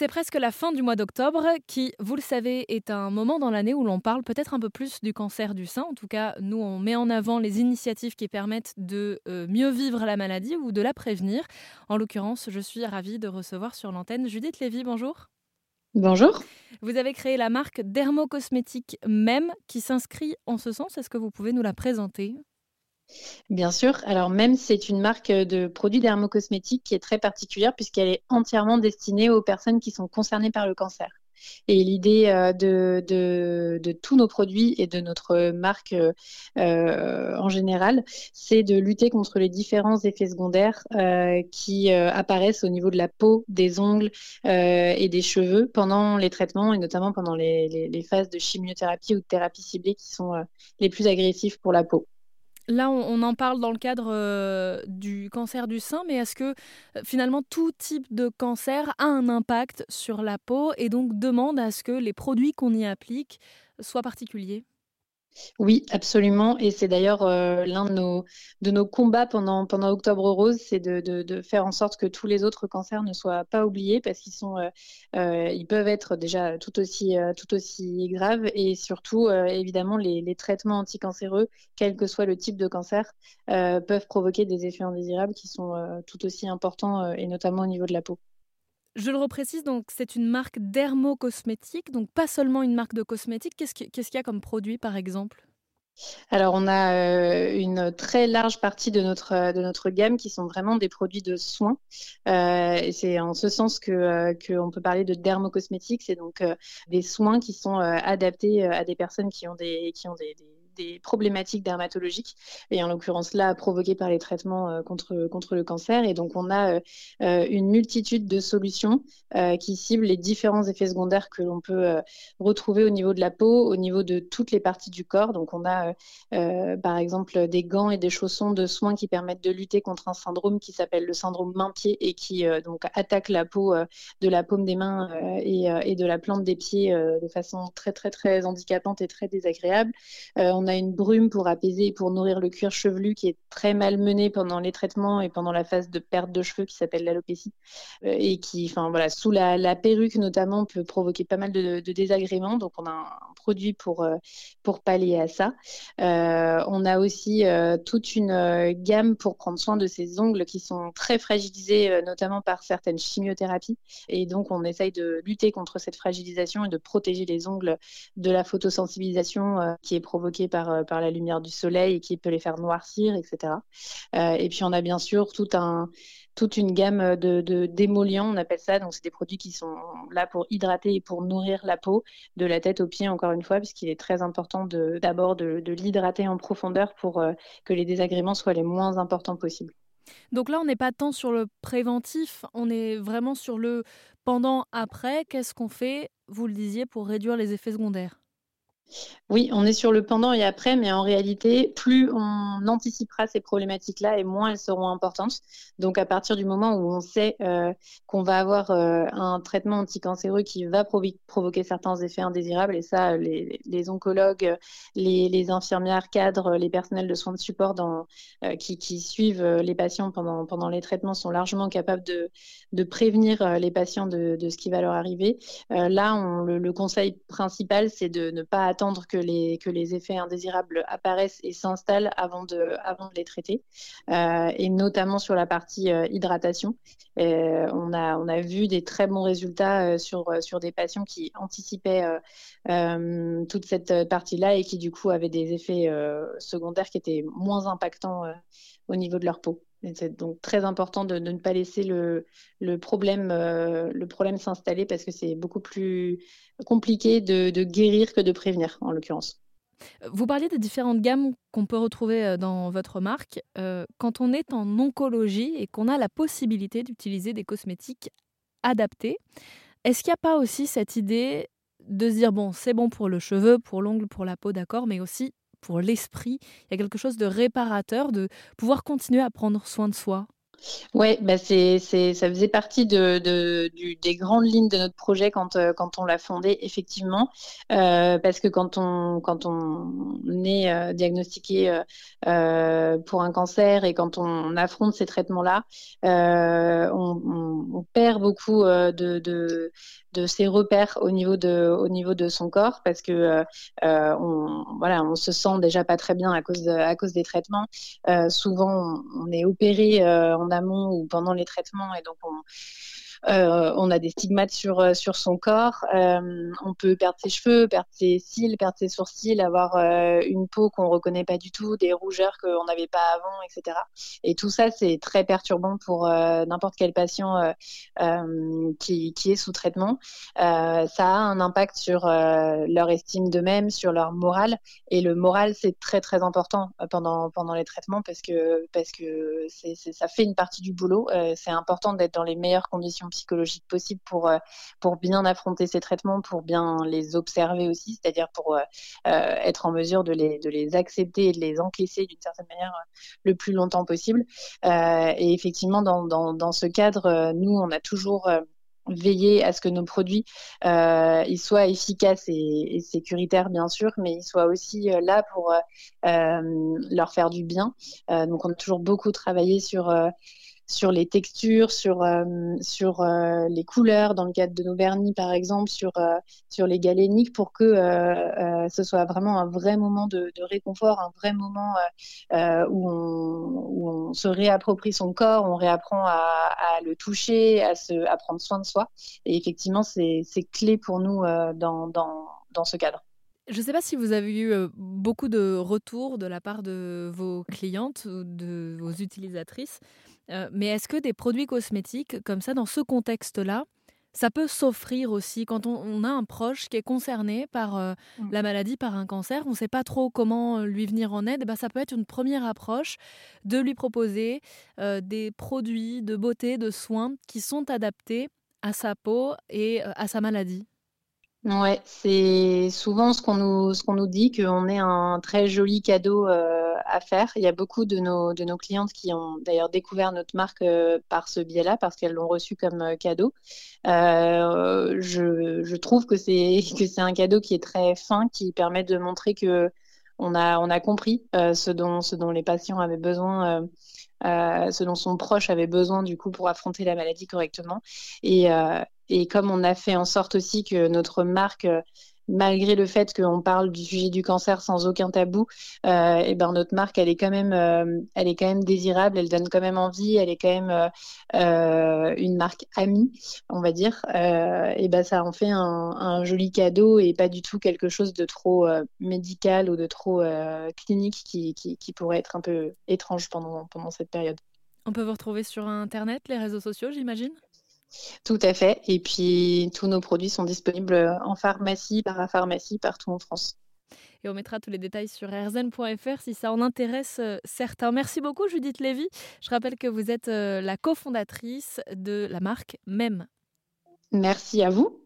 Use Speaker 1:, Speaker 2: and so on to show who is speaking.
Speaker 1: C'est presque la fin du mois d'octobre qui, vous le savez, est un moment dans l'année où l'on parle peut-être un peu plus du cancer du sein. En tout cas, nous, on met en avant les initiatives qui permettent de euh, mieux vivre la maladie ou de la prévenir. En l'occurrence, je suis ravie de recevoir sur l'antenne Judith Lévy. Bonjour.
Speaker 2: Bonjour.
Speaker 1: Vous avez créé la marque Dermocosmétique MEM qui s'inscrit en ce sens. Est-ce que vous pouvez nous la présenter?
Speaker 2: Bien sûr. Alors même, c'est une marque de produits dermocosmétiques qui est très particulière puisqu'elle est entièrement destinée aux personnes qui sont concernées par le cancer. Et l'idée euh, de, tous nos produits et de notre marque euh, en général, c'est de lutter contre les différents effets secondaires euh, qui apparaissent au niveau de la peau, des ongles et des cheveux pendant les traitements et notamment pendant les, les phases de chimiothérapie ou de thérapie ciblée qui sont les plus agressifs pour la peau.
Speaker 1: Là, on, en parle dans le cadre euh, du cancer du sein, mais est-ce que euh, finalement tout type de cancer a un impact sur la peau et donc demande à ce que les produits qu'on y applique soient particuliers?
Speaker 2: Oui, absolument. Et c'est d'ailleurs euh, l'un de nos, combats pendant, Octobre Rose, c'est de, faire en sorte que tous les autres cancers ne soient pas oubliés parce qu'ils euh, euh, peuvent être déjà tout aussi, tout aussi graves et surtout, évidemment, les, les, traitements anticancéreux, quel que soit le type de cancer, peuvent provoquer des effets indésirables qui sont tout aussi importants et notamment au niveau de la peau.
Speaker 1: Je le reprécise, donc c'est une marque dermo-cosmétique, donc pas seulement une marque de cosmétiques. Qu'est-ce qu'il y a comme produit, par exemple?
Speaker 2: Alors, on a euh, une très large partie de notre, euh, de notre gamme qui sont vraiment des produits de soins. Euh, et c'est en ce sens que qu'on peut parler de dermocosmétiques. C'est donc des soins qui sont adaptés à des personnes qui ont des, qui ont des problématiques dermatologiques, et en l'occurrence là provoquées par les traitements euh, contre, contre le cancer. Et donc on a euh, euh, une multitude de solutions qui ciblent les différents effets secondaires que l'on peut retrouver au niveau de la peau, au niveau de toutes les parties du corps. Donc on a par exemple des gants et des chaussons de soins qui permettent de lutter contre un syndrome qui s'appelle le syndrome main-pied et qui donc attaque la peau de la paume des mains et, et, de la plante des pieds de façon très très très handicapante et très désagréable. On a une brume pour apaiser et pour nourrir le cuir chevelu qui est très mal mené pendant les traitements et pendant la phase de perte de cheveux qui s'appelle l'alopécie euh, et qui, enfin voilà, sous la, perruque notamment peut provoquer pas mal de, désagréments. Donc on a un produit pour euh, pour pallier à ça. Euh, on a aussi toute une gamme pour prendre soin de ces ongles qui sont très fragilisés, notamment par certaines chimiothérapies. Et donc on essaye de lutter contre cette fragilisation et de protéger les ongles de la photosensibilisation qui est provoquée par euh, par, la lumière du soleil et qui peut les faire noircir, etc. Euh, et puis on a bien sûr toute une gamme de, démoliants, on appelle ça. Donc, c'est des produits qui sont là pour hydrater et pour nourrir la peau, de la tête aux pieds, encore une fois, puisqu'il est très important d'abord de, de, l'hydrater en profondeur pour euh, que les désagréments soient les moins importants possibles.
Speaker 1: Donc là, on n'est pas tant sur le préventif, on est vraiment sur le pendant-après. Qu'est-ce qu'on fait, vous le disiez, pour réduire les effets secondaires?
Speaker 2: Oui, on est sur le pendant et après, mais en réalité, plus on anticipera ces problématiques-là et moins elles seront importantes. Donc, à partir du moment où on sait euh, qu'on va avoir euh, un traitement anticancéreux qui va provoquer certains effets indésirables, et ça, les, oncologues, les, infirmières cadres, les personnels de soins de support euh, qui, suivent les patients pendant, les traitements sont largement capables de, prévenir les patients de, ce qui va leur arriver. là, le, le, conseil principal, c'est de ne pas attendre que les, que les effets indésirables apparaissent et s'installent avant de, avant de les traiter, euh, et notamment sur la partie euh, hydratation. Euh, on, a, on a vu des très bons résultats sur, sur des patients qui anticipaient toute cette partie-là et qui du coup avaient des effets secondaires qui étaient moins impactants au niveau de leur peau. C'est donc très important de, ne pas laisser le, problème, le problème s'installer parce que c'est beaucoup plus compliqué de, guérir que de prévenir, en l'occurrence.
Speaker 1: Vous parliez des différentes gammes qu'on peut retrouver euh, dans votre marque. Euh, quand on est en oncologie et qu'on a la possibilité d'utiliser des cosmétiques adaptés, est-ce qu'il n'y a pas aussi cette idée de se dire, bon, c'est bon pour le cheveu, pour l'ongle, pour la peau, d'accord, mais aussi pour l'esprit, il y a quelque chose de réparateur, de pouvoir continuer à prendre soin de soi
Speaker 2: Oui, bah c'est, ça faisait partie de, de, des grandes lignes de notre projet quand, euh, quand on l'a fondé, effectivement, euh, parce que quand on, quand on est euh, diagnostiqué pour un cancer et quand on affronte ces traitements-là, on, perd beaucoup de, de, de ses repères au niveau de, au niveau de son corps parce que on, voilà, on se sent déjà pas très bien à cause, à cause des traitements. Souvent, on, est opéré euh, en amont ou pendant les traitements et donc on on a des stigmates sur, euh, sur son corps. Euh, on peut perdre ses cheveux, perdre ses cils, perdre ses sourcils, avoir une peau qu'on reconnaît pas du tout, des rougeurs qu'on n'avait pas avant, etc. Et tout ça, c'est très perturbant pour n'importe quel patient qui, qui, est sous traitement. ça a un impact sur leur estime d'eux-mêmes, sur leur morale. Et le moral, c'est très très important pendant pendant les traitements parce que parce que ça fait une partie du boulot. c'est important d'être dans les meilleures conditions psychologique possible pour, euh, pour bien affronter ces traitements, pour bien les observer aussi, c'est-à-dire pour euh, euh, être en mesure de les, de les accepter et de les encaisser d'une certaine manière le plus longtemps possible. et effectivement, dans, dans, ce cadre, nous, on a toujours veillé à ce que nos produits ils soient efficaces et, sécuritaires bien sûr, mais ils soient aussi là pour leur faire du bien. Donc on a toujours beaucoup travaillé sur sur les textures, sur, euh, euh, les couleurs, dans le cadre de nos vernis par exemple, sur, euh, sur les galéniques, pour que ce soit vraiment un vrai moment de, réconfort, un vrai moment où on, où, se réapproprie son corps, on réapprend à, le toucher, à, se, à prendre soin de soi. Et effectivement, c'est clé pour nous dans, dans, dans ce cadre.
Speaker 1: Je ne sais pas si vous avez eu beaucoup de retours de la part de vos clientes ou de vos utilisatrices euh, mais est-ce que des produits cosmétiques comme ça, dans ce contexte-là, ça peut s'offrir aussi quand on, a un proche qui est concerné par euh, mmh. la maladie, par un cancer, on ne sait pas trop comment euh, lui venir en aide, bah, ça peut être une première approche de lui proposer des produits de beauté, de soins qui sont adaptés à sa peau et à sa maladie.
Speaker 2: Ouais, c'est souvent ce qu'on nous, ce qu'on nous dit, qu'on est un très joli cadeau euh, Il y a beaucoup de nos, de nos clientes qui ont d'ailleurs découvert notre marque euh, par ce biais-là, parce qu'elles l'ont reçu comme euh, cadeau. je, je trouve que c'est, que c'est un cadeau qui est très fin, qui permet de montrer que on a, on a compris ce, dont, ce dont les patients avaient besoin. Euh, ce dont son proche avait besoin du coup pour affronter la maladie correctement. Et, euh, et comme on a fait en sorte aussi que notre marque euh, malgré le fait qu'on parle du sujet du cancer sans aucun tabou, euh, et ben notre marque elle est quand même, euh, elle est quand même désirable, elle donne quand même envie, elle est quand même euh, une marque amie, on va dire. et ben ça en fait un, joli cadeau et pas du tout quelque chose de trop médical ou de trop clinique qui, pourrait être un peu étrange pendant, pendant cette période.
Speaker 1: On peut vous retrouver sur Internet, les réseaux sociaux, j'imagine?
Speaker 2: Tout à fait. Et puis, tous nos produits sont disponibles en pharmacie, parapharmacie, partout en France.
Speaker 1: Et on mettra tous les détails sur rzn.fr si ça en intéresse euh, certains. Merci beaucoup, Judith Lévy. Je rappelle que vous êtes euh, la cofondatrice de la marque MEM.
Speaker 2: Merci à vous.